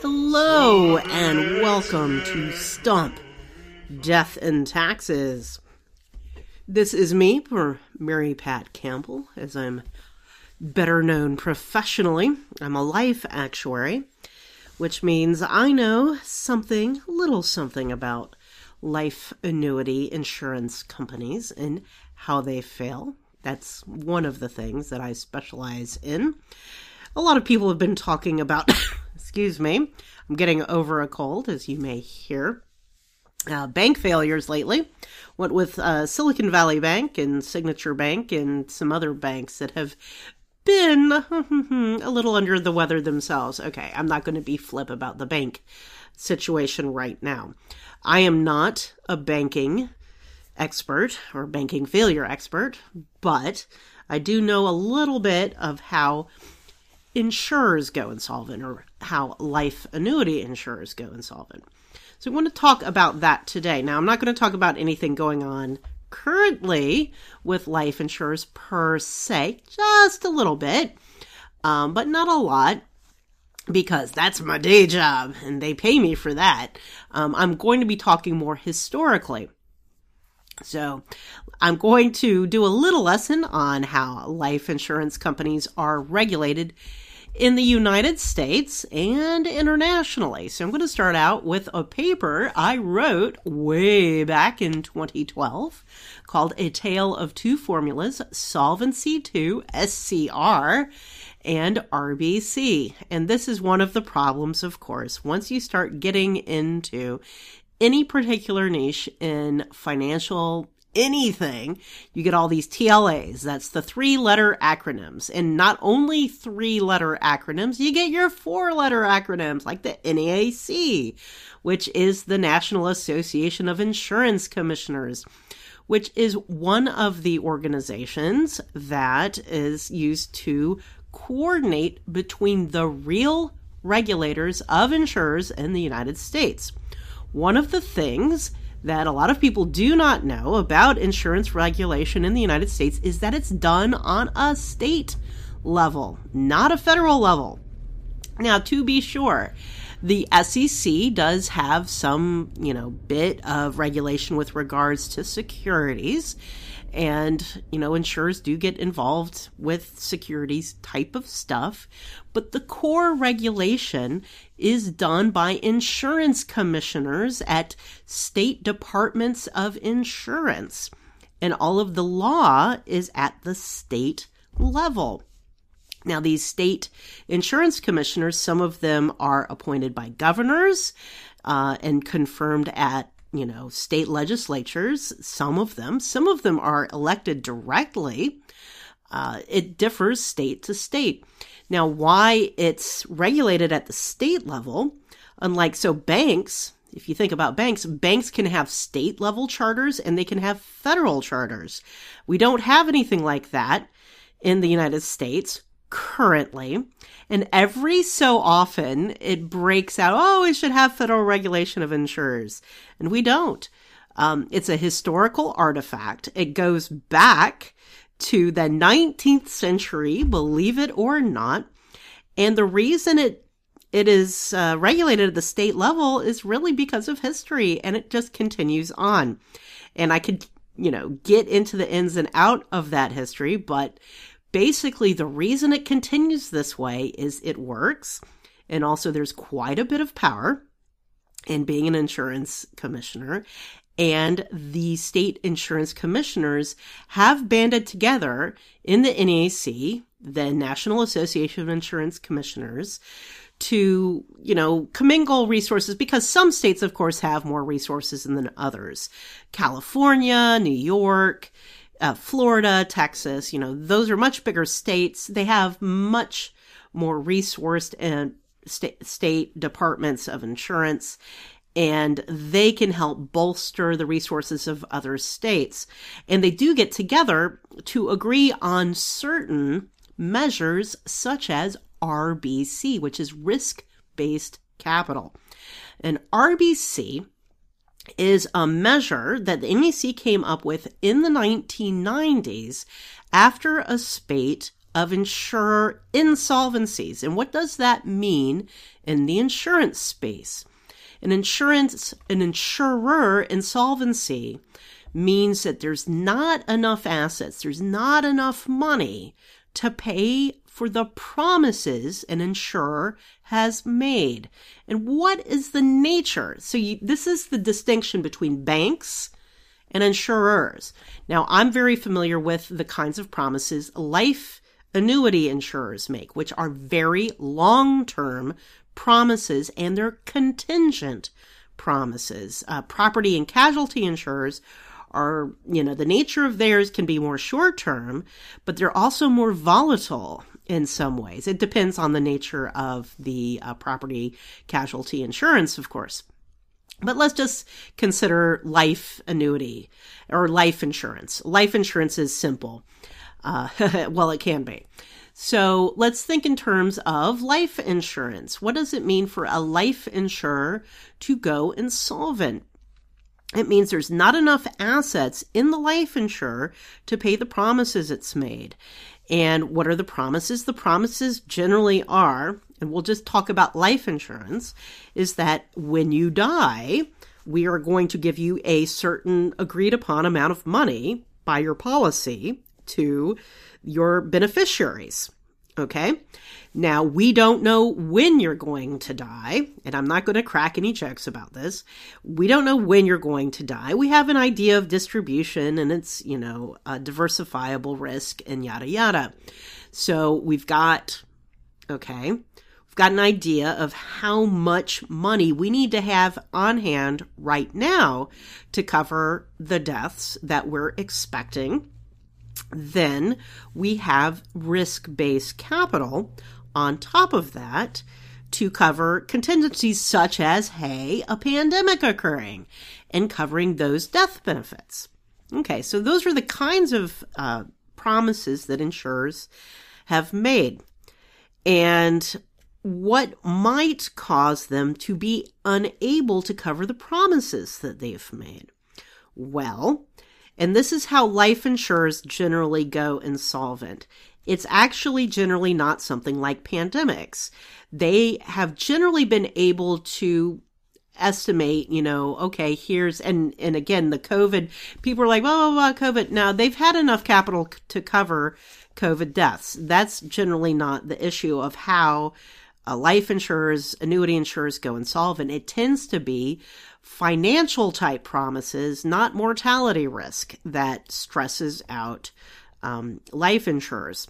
Hello and welcome to Stump Death and Taxes. This is me, Mary Pat Campbell, as I'm better known professionally. I'm a life actuary, which means I know something, little something about life annuity insurance companies and how they fail. That's one of the things that I specialize in. A lot of people have been talking about, excuse me, I'm getting over a cold, as you may hear. Uh, bank failures lately. What with uh, Silicon Valley Bank and Signature Bank and some other banks that have been a little under the weather themselves. Okay, I'm not going to be flip about the bank situation right now. I am not a banking expert or banking failure expert, but I do know a little bit of how insurers go insolvent or how life annuity insurers go insolvent. So I want to talk about that today. Now, I'm not going to talk about anything going on currently with life insurers per se, just a little bit, um, but not a lot because that's my day job and they pay me for that. Um, I'm going to be talking more historically. So, I'm going to do a little lesson on how life insurance companies are regulated in the United States and internationally. So I'm going to start out with a paper I wrote way back in 2012 called A Tale of Two Formulas Solvency II SCR and RBC. And this is one of the problems, of course. Once you start getting into any particular niche in financial anything, you get all these TLAs. That's the three letter acronyms. And not only three letter acronyms, you get your four letter acronyms like the NAIC, which is the National Association of Insurance Commissioners, which is one of the organizations that is used to coordinate between the real regulators of insurers in the United States. One of the things that a lot of people do not know about insurance regulation in the United States is that it's done on a state level, not a federal level. Now, to be sure, the SEC does have some, you know, bit of regulation with regards to securities and you know insurers do get involved with securities type of stuff but the core regulation is done by insurance commissioners at state departments of insurance. And all of the law is at the state level. Now, these state insurance commissioners, some of them are appointed by governors uh, and confirmed at you know, state legislatures, some of them, some of them are elected directly. Uh, it differs state to state. Now, why it's regulated at the state level, unlike so banks, if you think about banks, banks can have state level charters and they can have federal charters. We don't have anything like that in the United States currently. And every so often it breaks out, oh, we should have federal regulation of insurers. And we don't. Um, it's a historical artifact. It goes back to the 19th century, believe it or not. And the reason it it is uh, regulated at the state level is really because of history and it just continues on. And I could, you know, get into the ins and out of that history, but basically the reason it continues this way is it works and also there's quite a bit of power in being an insurance commissioner and the state insurance commissioners have banded together in the NAIC, the National Association of Insurance Commissioners, to, you know, commingle resources because some states, of course, have more resources than others. California, New York, uh, Florida, Texas, you know, those are much bigger states. They have much more resourced and st- state departments of insurance and they can help bolster the resources of other states. And they do get together to agree on certain measures such as RBC, which is risk based capital. And RBC is a measure that the NAIC came up with in the 1990s after a spate of insurer insolvencies. And what does that mean in the insurance space? An insurance, an insurer insolvency means that there's not enough assets, there's not enough money to pay for the promises an insurer has made. And what is the nature? So you, this is the distinction between banks and insurers. Now, I'm very familiar with the kinds of promises life annuity insurers make, which are very long term promises and they're contingent promises. Uh, property and casualty insurers are, you know, the nature of theirs can be more short term, but they're also more volatile in some ways. It depends on the nature of the uh, property casualty insurance, of course. But let's just consider life annuity or life insurance. Life insurance is simple. Uh, well, it can be. So let's think in terms of life insurance. What does it mean for a life insurer to go insolvent? It means there's not enough assets in the life insurer to pay the promises it's made. And what are the promises? The promises generally are, and we'll just talk about life insurance, is that when you die, we are going to give you a certain agreed upon amount of money by your policy to your beneficiaries. Okay. Now, we don't know when you're going to die, and I'm not going to crack any jokes about this. We don't know when you're going to die. We have an idea of distribution and it's, you know, a diversifiable risk and yada yada. So we've got, okay, we've got an idea of how much money we need to have on hand right now to cover the deaths that we're expecting then we have risk based capital on top of that to cover contingencies such as, hey, a pandemic occurring and covering those death benefits. Okay, so those are the kinds of uh, promises that insurers have made. And what might cause them to be unable to cover the promises that they've made? Well, and this is how life insurers generally go insolvent. It's actually generally not something like pandemics. They have generally been able to estimate, you know, okay, here's, and, and again, the COVID, people are like, oh, well, COVID. Now they've had enough capital to cover COVID deaths. That's generally not the issue of how uh, life insurers, annuity insurers go insolvent. It tends to be financial type promises, not mortality risk, that stresses out um, life insurers.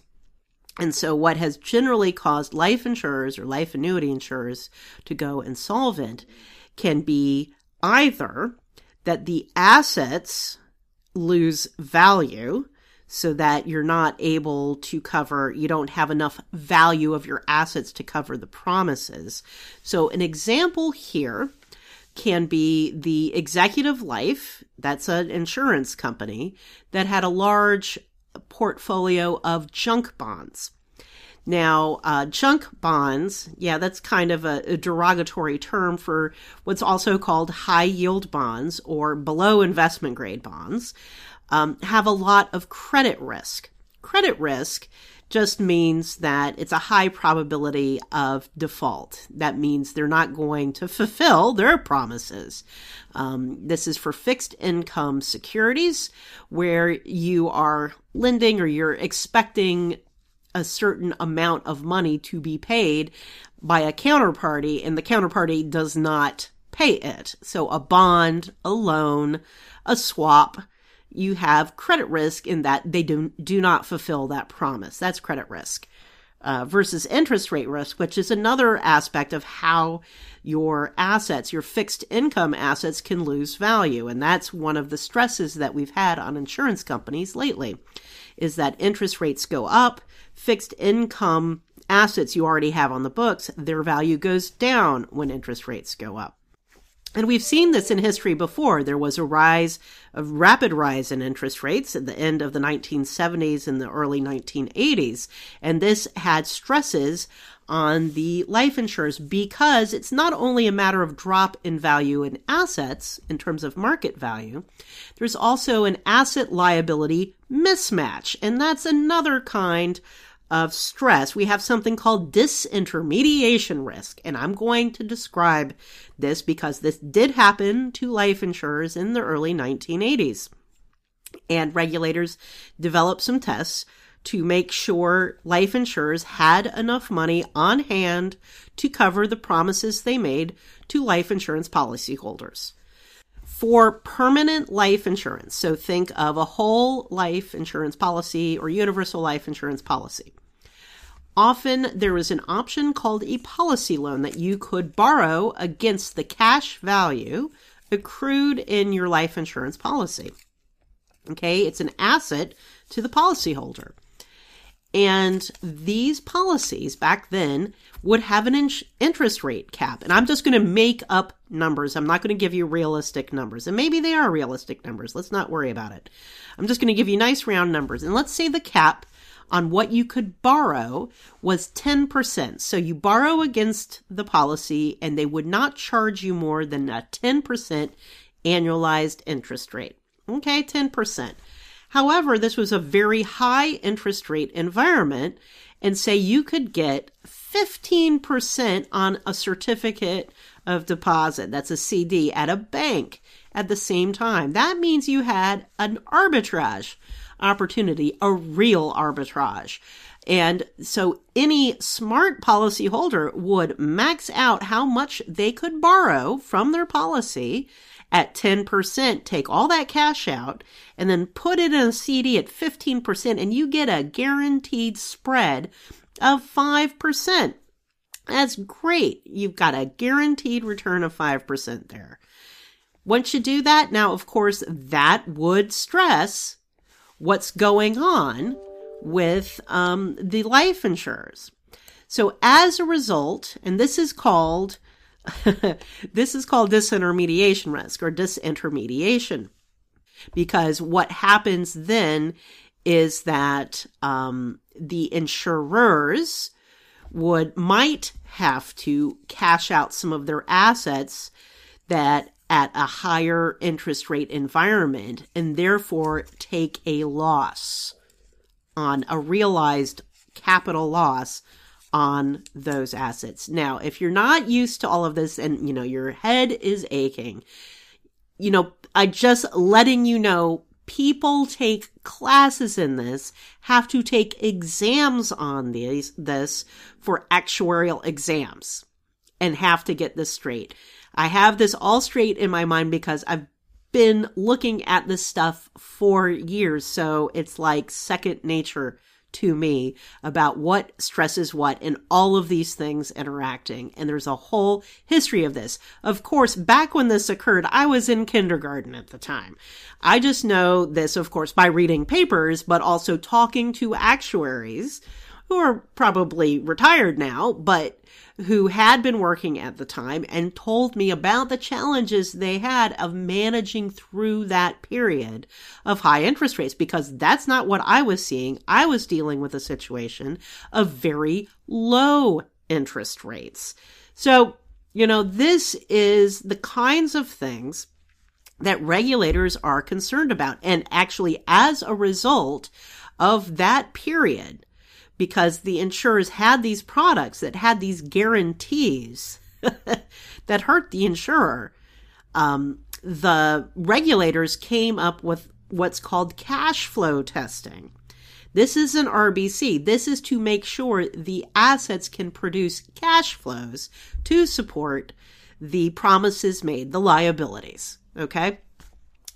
And so, what has generally caused life insurers or life annuity insurers to go insolvent can be either that the assets lose value so that you're not able to cover, you don't have enough value of your assets to cover the promises. So, an example here can be the executive life, that's an insurance company that had a large portfolio of junk bonds. Now, uh, junk bonds, yeah, that's kind of a, a, derogatory term for what's also called high yield bonds or below investment grade bonds, um, have a lot of credit risk. Credit risk just means that it's a high probability of default. That means they're not going to fulfill their promises. Um, this is for fixed income securities where you are lending or you're expecting a certain amount of money to be paid by a counterparty and the counterparty does not pay it. So a bond, a loan, a swap, you have credit risk in that they do, do not fulfill that promise. That's credit risk. Uh, versus interest rate risk, which is another aspect of how your assets, your fixed income assets, can lose value. And that's one of the stresses that we've had on insurance companies lately is that interest rates go up, fixed income assets you already have on the books, their value goes down when interest rates go up. And we've seen this in history before. There was a rise, a rapid rise in interest rates at the end of the 1970s and the early 1980s. And this had stresses on the life insurers because it's not only a matter of drop in value in assets in terms of market value, there's also an asset liability mismatch. And that's another kind of stress, we have something called disintermediation risk. And I'm going to describe this because this did happen to life insurers in the early 1980s. And regulators developed some tests to make sure life insurers had enough money on hand to cover the promises they made to life insurance policyholders. For permanent life insurance, so think of a whole life insurance policy or universal life insurance policy. Often there is an option called a policy loan that you could borrow against the cash value accrued in your life insurance policy. Okay, it's an asset to the policyholder. And these policies back then would have an in- interest rate cap. And I'm just going to make up numbers. I'm not going to give you realistic numbers. And maybe they are realistic numbers. Let's not worry about it. I'm just going to give you nice round numbers. And let's say the cap on what you could borrow was 10%. So you borrow against the policy and they would not charge you more than a 10% annualized interest rate. Okay, 10%. However, this was a very high interest rate environment and say you could get 15% on a certificate of deposit. That's a CD at a bank at the same time. That means you had an arbitrage opportunity, a real arbitrage. And so any smart policyholder would max out how much they could borrow from their policy at 10%, take all that cash out and then put it in a CD at 15% and you get a guaranteed spread of 5%. That's great. You've got a guaranteed return of 5% there. Once you do that, now of course that would stress what's going on with um, the life insurers. So as a result, and this is called this is called disintermediation risk or disintermediation because what happens then is that um, the insurers would might have to cash out some of their assets that at a higher interest rate environment and therefore take a loss on a realized capital loss on those assets. Now, if you're not used to all of this and, you know, your head is aching, you know, I just letting you know people take classes in this, have to take exams on these, this for actuarial exams and have to get this straight. I have this all straight in my mind because I've been looking at this stuff for years. So it's like second nature to me about what stresses what and all of these things interacting. And there's a whole history of this. Of course, back when this occurred, I was in kindergarten at the time. I just know this, of course, by reading papers, but also talking to actuaries who are probably retired now, but who had been working at the time and told me about the challenges they had of managing through that period of high interest rates because that's not what I was seeing. I was dealing with a situation of very low interest rates. So, you know, this is the kinds of things that regulators are concerned about. And actually, as a result of that period, because the insurers had these products that had these guarantees that hurt the insurer. Um, the regulators came up with what's called cash flow testing. This is an RBC. This is to make sure the assets can produce cash flows to support the promises made, the liabilities. Okay?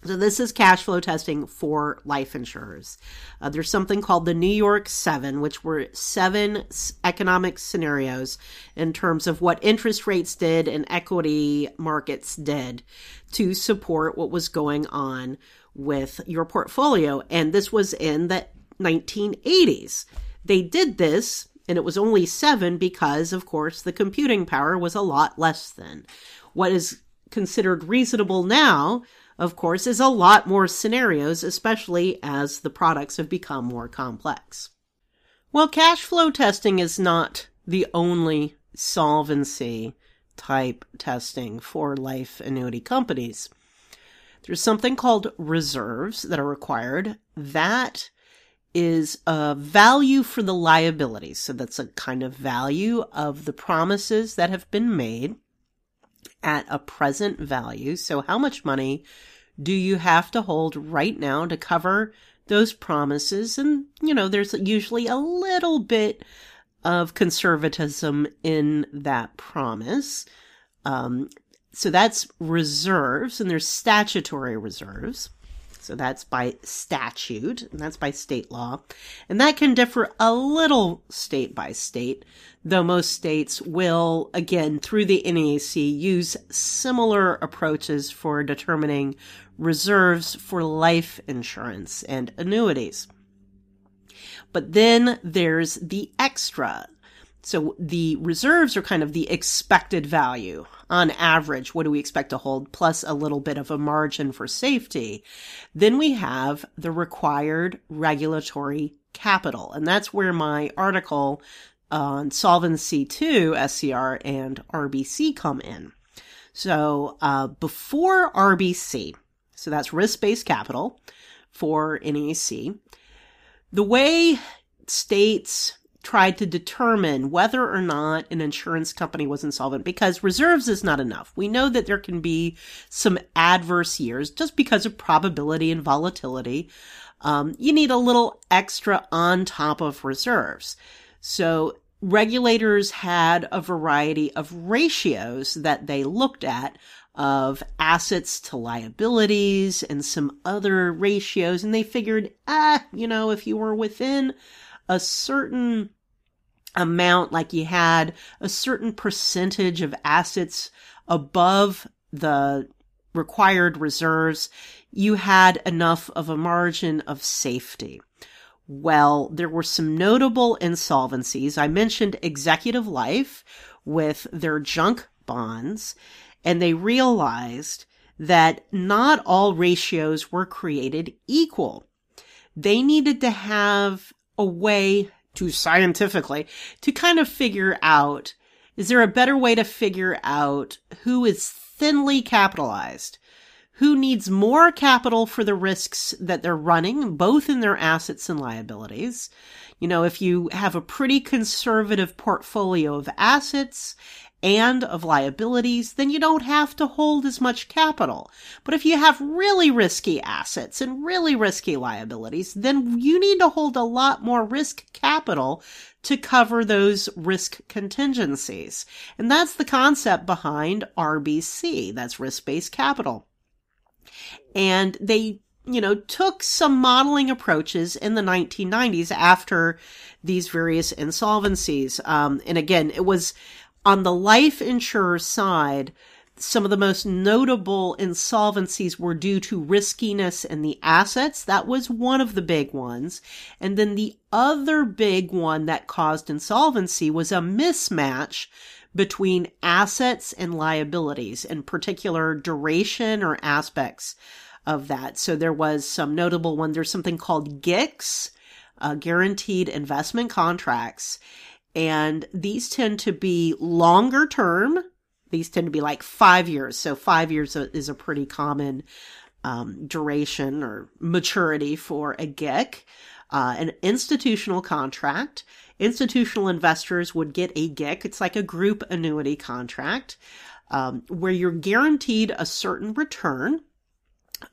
So this is cash flow testing for life insurers. Uh, there's something called the New York Seven, which were seven economic scenarios in terms of what interest rates did and equity markets did to support what was going on with your portfolio. And this was in the 1980s. They did this, and it was only seven because, of course, the computing power was a lot less than what is considered reasonable now of course, is a lot more scenarios, especially as the products have become more complex. Well, cash flow testing is not the only solvency type testing for life annuity companies. There's something called reserves that are required. That is a value for the liabilities. So that's a kind of value of the promises that have been made at a present value. So how much money do you have to hold right now to cover those promises? And, you know, there's usually a little bit of conservatism in that promise. Um, so that's reserves, and there's statutory reserves. So that's by statute, and that's by state law. And that can differ a little state by state, though most states will, again, through the NAIC, use similar approaches for determining reserves for life insurance and annuities. But then there's the extra. So the reserves are kind of the expected value. On average, what do we expect to hold plus a little bit of a margin for safety? Then we have the required regulatory capital. And that's where my article on Solvency 2, SCR, and RBC come in. So uh, before RBC, so that's risk based capital for NAIC, the way states tried to determine whether or not an insurance company was insolvent because reserves is not enough. We know that there can be some adverse years just because of probability and volatility. Um, you need a little extra on top of reserves. So regulators had a variety of ratios that they looked at of assets to liabilities and some other ratios. And they figured, ah, you know, if you were within a certain amount, like you had a certain percentage of assets above the required reserves, you had enough of a margin of safety. Well, there were some notable insolvencies. I mentioned Executive Life with their junk bonds, and they realized that not all ratios were created equal. They needed to have a way to scientifically to kind of figure out is there a better way to figure out who is thinly capitalized? Who needs more capital for the risks that they're running, both in their assets and liabilities? You know, if you have a pretty conservative portfolio of assets and of liabilities, then you don't have to hold as much capital. But if you have really risky assets and really risky liabilities, then you need to hold a lot more risk capital to cover those risk contingencies. And that's the concept behind RBC. That's risk-based capital. And they you know, took some modeling approaches in the 1990s after these various insolvencies. Um, and again, it was on the life insurer side, some of the most notable insolvencies were due to riskiness in the assets. That was one of the big ones. And then the other big one that caused insolvency was a mismatch between assets and liabilities, in particular duration or aspects of that. So there was some notable one. There's something called GICs, uh, guaranteed investment contracts. And these tend to be longer term. These tend to be like five years. So five years is a pretty common um, duration or maturity for a GIC. Uh, an institutional contract. Institutional investors would get a GIC. It's like a group annuity contract um, where you're guaranteed a certain return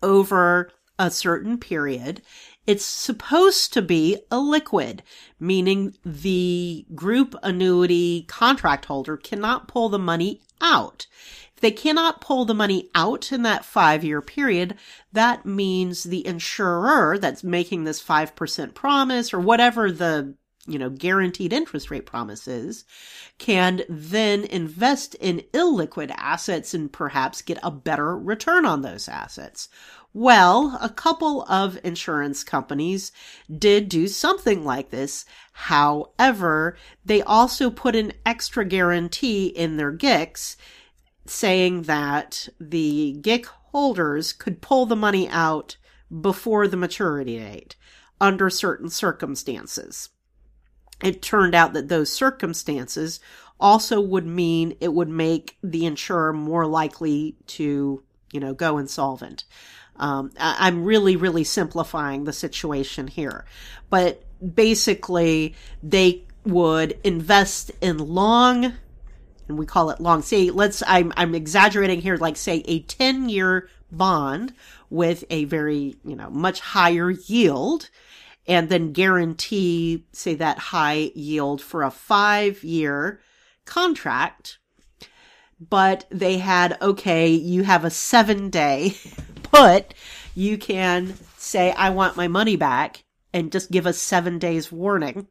over a certain period it's supposed to be a liquid, meaning the group annuity contract holder cannot pull the money out. If they cannot pull the money out in that five year period, that means the insurer that's making this 5% promise or whatever the you know, guaranteed interest rate promises can then invest in illiquid assets and perhaps get a better return on those assets. Well, a couple of insurance companies did do something like this. However, they also put an extra guarantee in their GICs saying that the GIC holders could pull the money out before the maturity date under certain circumstances. It turned out that those circumstances also would mean it would make the insurer more likely to, you know, go insolvent. Um, I- I'm really, really simplifying the situation here. But basically, they would invest in long, and we call it long, say, let's, I'm, I'm exaggerating here, like say a 10 year bond with a very, you know, much higher yield and then guarantee, say, that high yield for a five year contract. But they had, okay, you have a seven day put. You can say, I want my money back and just give us seven days warning,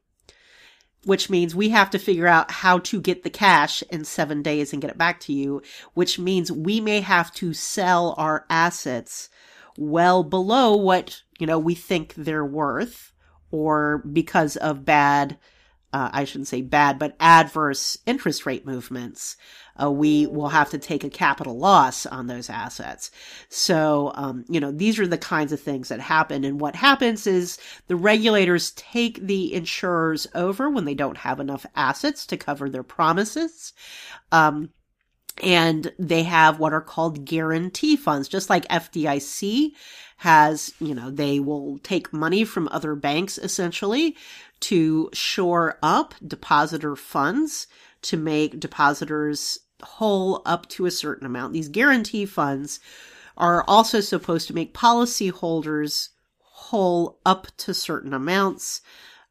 which means we have to figure out how to get the cash in seven days and get it back to you, which means we may have to sell our assets well below what, you know, we think they're worth or because of bad, uh, I shouldn't say bad, but adverse interest rate movements. Uh, we will have to take a capital loss on those assets. So, um, you know, these are the kinds of things that happen. And what happens is the regulators take the insurers over when they don't have enough assets to cover their promises. Um, and they have what are called guarantee funds, just like FDIC has, you know, they will take money from other banks essentially to shore up depositor funds to make depositors whole up to a certain amount. These guarantee funds are also supposed to make policyholders whole up to certain amounts.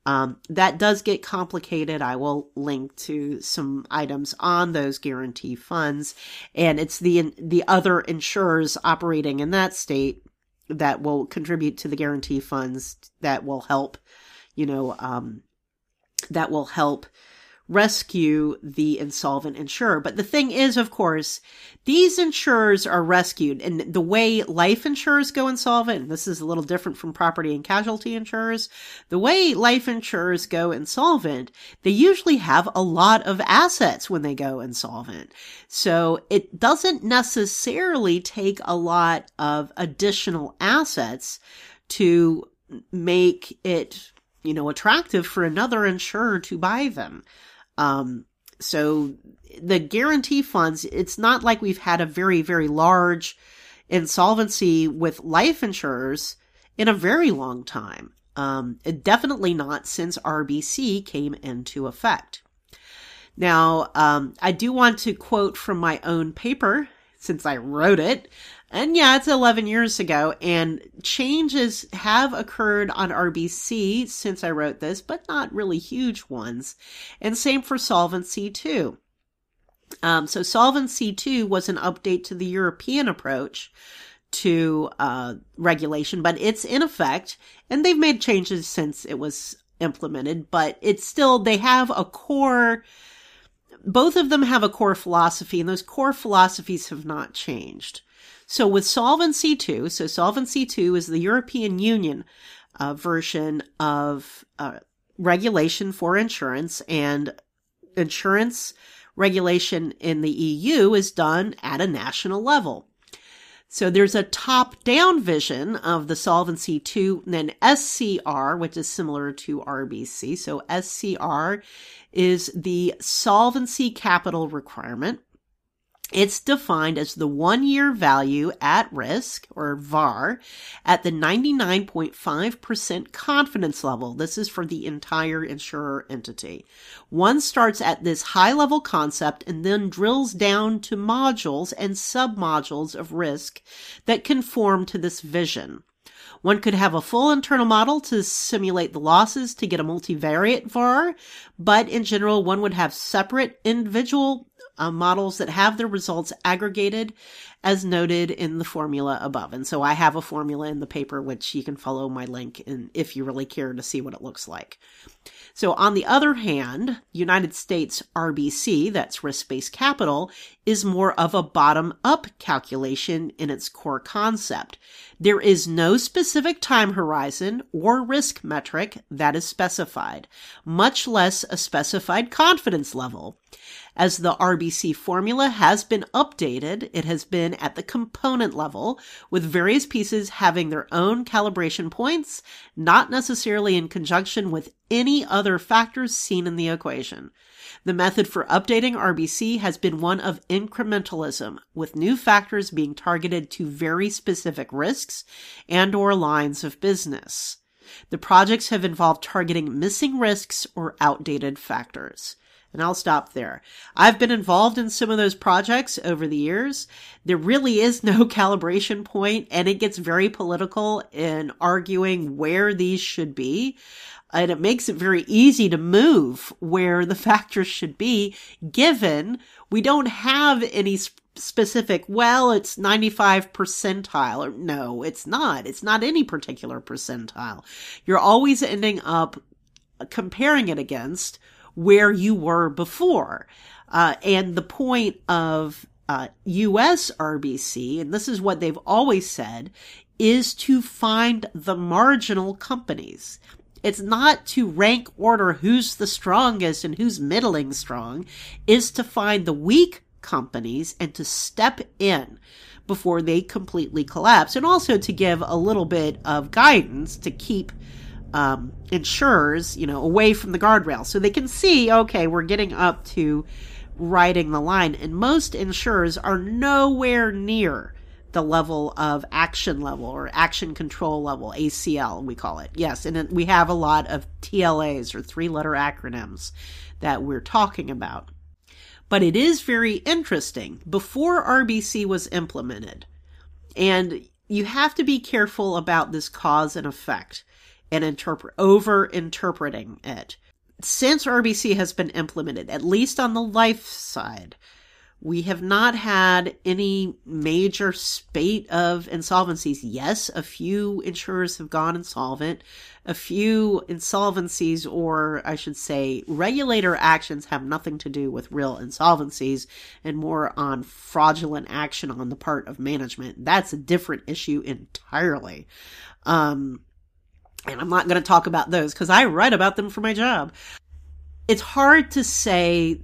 Um, that does get complicated. I will link to some items on those guarantee funds, and it's the the other insurers operating in that state that will contribute to the guarantee funds that will help, you know, um, that will help rescue the insolvent insurer. But the thing is, of course, these insurers are rescued and the way life insurers go insolvent, this is a little different from property and casualty insurers. The way life insurers go insolvent, they usually have a lot of assets when they go insolvent. So it doesn't necessarily take a lot of additional assets to make it you know, attractive for another insurer to buy them. Um, so the guarantee funds, it's not like we've had a very, very large insolvency with life insurers in a very long time. Um, definitely not since RBC came into effect. Now, um, I do want to quote from my own paper since I wrote it. And yeah, it's 11 years ago, and changes have occurred on RBC since I wrote this, but not really huge ones. And same for Solvency 2. Um, so Solvency 2 was an update to the European approach to uh, regulation, but it's in effect, and they've made changes since it was implemented, but it's still, they have a core both of them have a core philosophy, and those core philosophies have not changed. So with Solvency II, so Solvency II is the European Union uh, version of uh, regulation for insurance, and insurance regulation in the EU is done at a national level. So there's a top down vision of the Solvency II and then SCR, which is similar to RBC. So SCR is the solvency capital requirement. It's defined as the one year value at risk or VAR at the 99.5% confidence level. This is for the entire insurer entity. One starts at this high level concept and then drills down to modules and submodules of risk that conform to this vision. One could have a full internal model to simulate the losses to get a multivariate VAR, but in general, one would have separate individual uh, models that have their results aggregated as noted in the formula above. And so I have a formula in the paper, which you can follow my link in if you really care to see what it looks like. So on the other hand, United States RBC, that's risk-based capital, is more of a bottom-up calculation in its core concept. There is no specific time horizon or risk metric that is specified, much less a specified confidence level. As the RBC formula has been updated, it has been at the component level, with various pieces having their own calibration points, not necessarily in conjunction with any other factors seen in the equation. The method for updating RBC has been one of incrementalism, with new factors being targeted to very specific risks and or lines of business. The projects have involved targeting missing risks or outdated factors. And I'll stop there. I've been involved in some of those projects over the years. There really is no calibration point and it gets very political in arguing where these should be. And it makes it very easy to move where the factors should be given we don't have any specific, well, it's 95 percentile. No, it's not. It's not any particular percentile. You're always ending up comparing it against where you were before. Uh, and the point of uh, US RBC, and this is what they've always said, is to find the marginal companies. It's not to rank order who's the strongest and who's middling strong, is to find the weak companies and to step in before they completely collapse and also to give a little bit of guidance to keep um, insurers, you know, away from the guardrail so they can see, okay, we're getting up to riding the line. And most insurers are nowhere near the level of action level or action control level, ACL, we call it. Yes. And we have a lot of TLAs or three letter acronyms that we're talking about. But it is very interesting. Before RBC was implemented, and you have to be careful about this cause and effect and interpret over interpreting it. Since RBC has been implemented, at least on the life side, we have not had any major spate of insolvencies. Yes, a few insurers have gone insolvent. A few insolvencies, or I should say, regulator actions have nothing to do with real insolvencies and more on fraudulent action on the part of management. That's a different issue entirely. Um, and I'm not going to talk about those because I write about them for my job. It's hard to say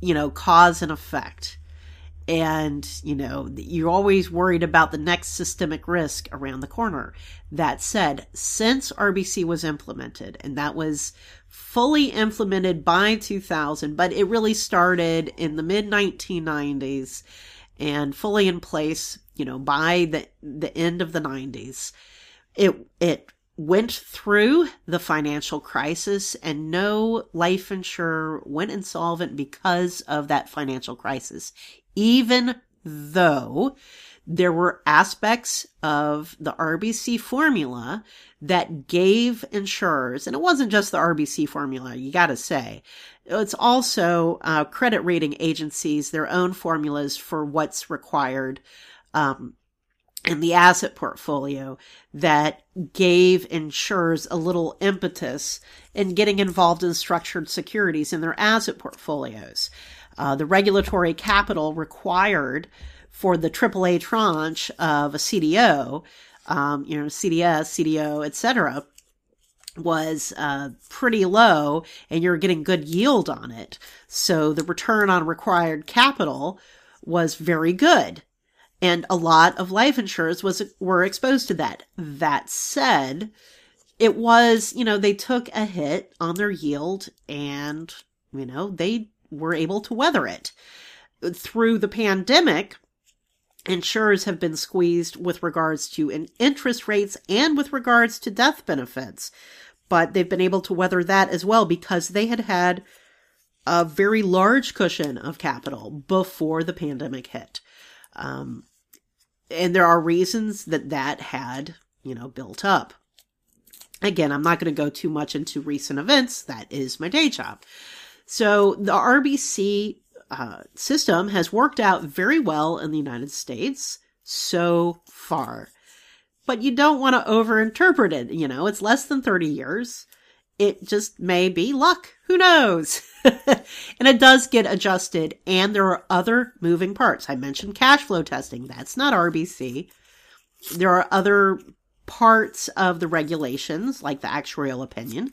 you know, cause and effect. And, you know, you're always worried about the next systemic risk around the corner. That said, since RBC was implemented, and that was fully implemented by 2000, but it really started in the mid 1990s and fully in place, you know, by the, the end of the 90s. It, it went through the financial crisis and no life insurer went insolvent because of that financial crisis, even though there were aspects of the RBC formula that gave insurers, and it wasn't just the RBC formula, you gotta say, it's also uh, credit rating agencies, their own formulas for what's required um, and the asset portfolio that gave insurers a little impetus in getting involved in structured securities in their asset portfolios. Uh, the regulatory capital required for the AAA tranche of a CDO, um, you know, CDS, CDO, etc., was uh, pretty low, and you're getting good yield on it. So the return on required capital was very good and a lot of life insurers was were exposed to that. That said, it was, you know, they took a hit on their yield and, you know, they were able to weather it. Through the pandemic, insurers have been squeezed with regards to interest rates and with regards to death benefits. But they've been able to weather that as well because they had had a very large cushion of capital before the pandemic hit. Um, and there are reasons that that had, you know, built up. Again, I'm not going to go too much into recent events. That is my day job. So the RBC uh, system has worked out very well in the United States so far. But you don't want to overinterpret it. You know, it's less than 30 years. It just may be luck. Who knows? and it does get adjusted, and there are other moving parts. I mentioned cash flow testing. That's not RBC. There are other parts of the regulations, like the actuarial opinion,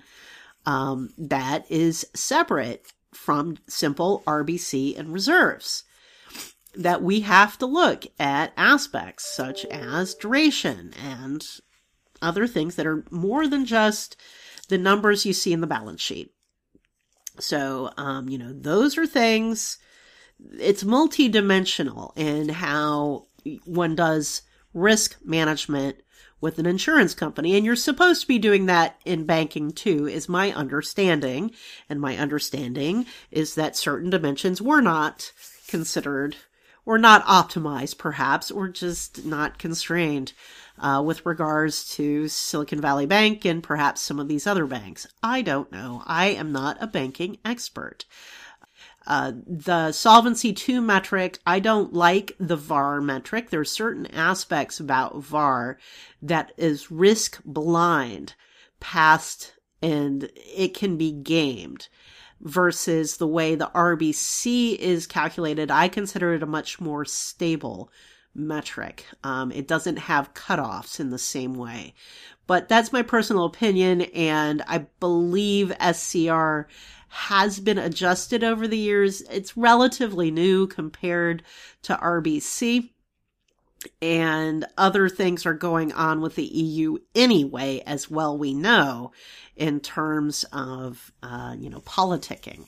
um, that is separate. from simple RBC and reserves. That we have to look at aspects such as duration and other things that are more than just the numbers you see in the balance sheet. So, um, you know, those are things, it's multidimensional in how one does risk management with an insurance company. And you're supposed to be doing that in banking too, is my understanding. And my understanding is that certain dimensions were not considered or not optimized, perhaps, or just not constrained uh, with regards to Silicon Valley Bank and perhaps some of these other banks. I don't know. I am not a banking expert. Uh, the Solvency 2 metric, I don't like the VAR metric. There are certain aspects about VAR that is risk blind past and it can be gamed versus the way the RBC is calculated. I consider it a much more stable metric. Um, it doesn't have cutoffs in the same way. But that's my personal opinion, and I believe SCR has been adjusted over the years. It's relatively new compared to RBC. And other things are going on with the EU anyway, as well we know, in terms of, uh, you know, politicking.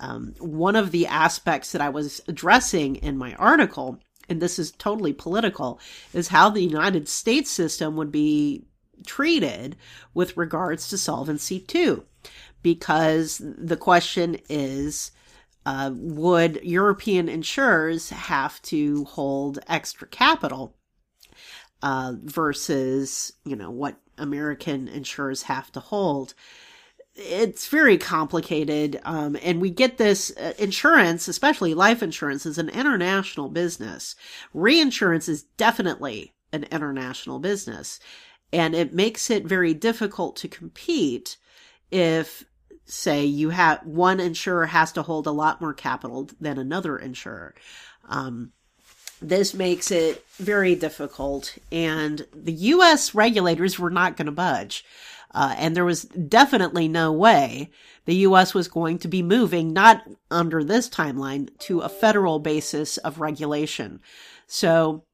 Um, one of the aspects that I was addressing in my article and this is totally political, is how the United States system would be treated with regards to Solvency II. Because the question is, uh, would European insurers have to hold extra capital uh, versus, you know, what American insurers have to hold? It's very complicated. Um, and we get this uh, insurance, especially life insurance, is an international business. Reinsurance is definitely an international business. And it makes it very difficult to compete if, say, you have one insurer has to hold a lot more capital than another insurer. Um, this makes it very difficult, and the U.S. regulators were not going to budge. Uh, and there was definitely no way the U.S. was going to be moving, not under this timeline, to a federal basis of regulation. So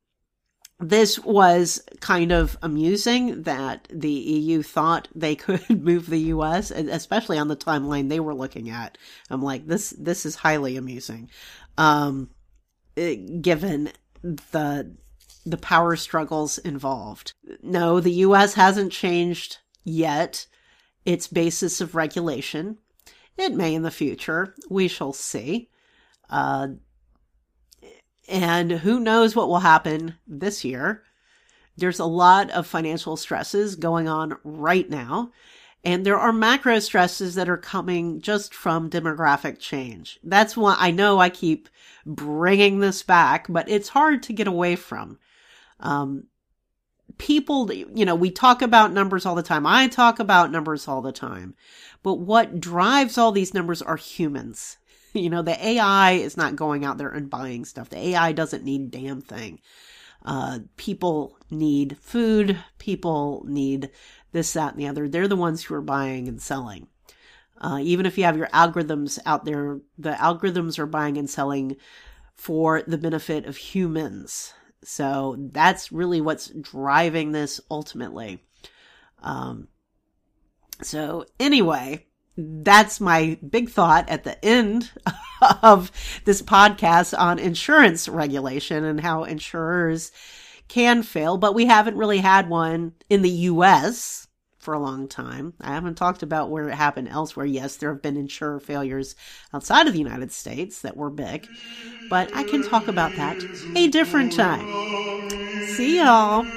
this was kind of amusing that the EU thought they could move the US, especially on the timeline they were looking at. I'm like, this this is highly amusing, um, given the the power struggles involved. No, the US hasn't changed yet its basis of regulation. It may in the future. We shall see. Uh, and who knows what will happen this year. There's a lot of financial stresses going on right now. And there are macro stresses that are coming just from demographic change. That's why I know I keep bringing this back, but it's hard to get away from. Um, people, you know, we talk about numbers all the time. I talk about numbers all the time. But what drives all these numbers are humans. You know, the AI is not going out there and buying stuff. The AI doesn't need damn thing. Uh, people need food. People need this, that, and the other. They're the ones who are buying and selling. Uh, even if you have your algorithms out there, the algorithms are buying and selling for the benefit of humans. So that's really what's driving this ultimately. Um, so anyway, that's my big thought at the end of this podcast on insurance regulation and how insurers can fail, but we haven't really had one in the US for a long time. I haven't talked about where it happened elsewhere. Yes, there have been insurer failures outside of the United States that were big, but I can talk about that a different time. See y'all.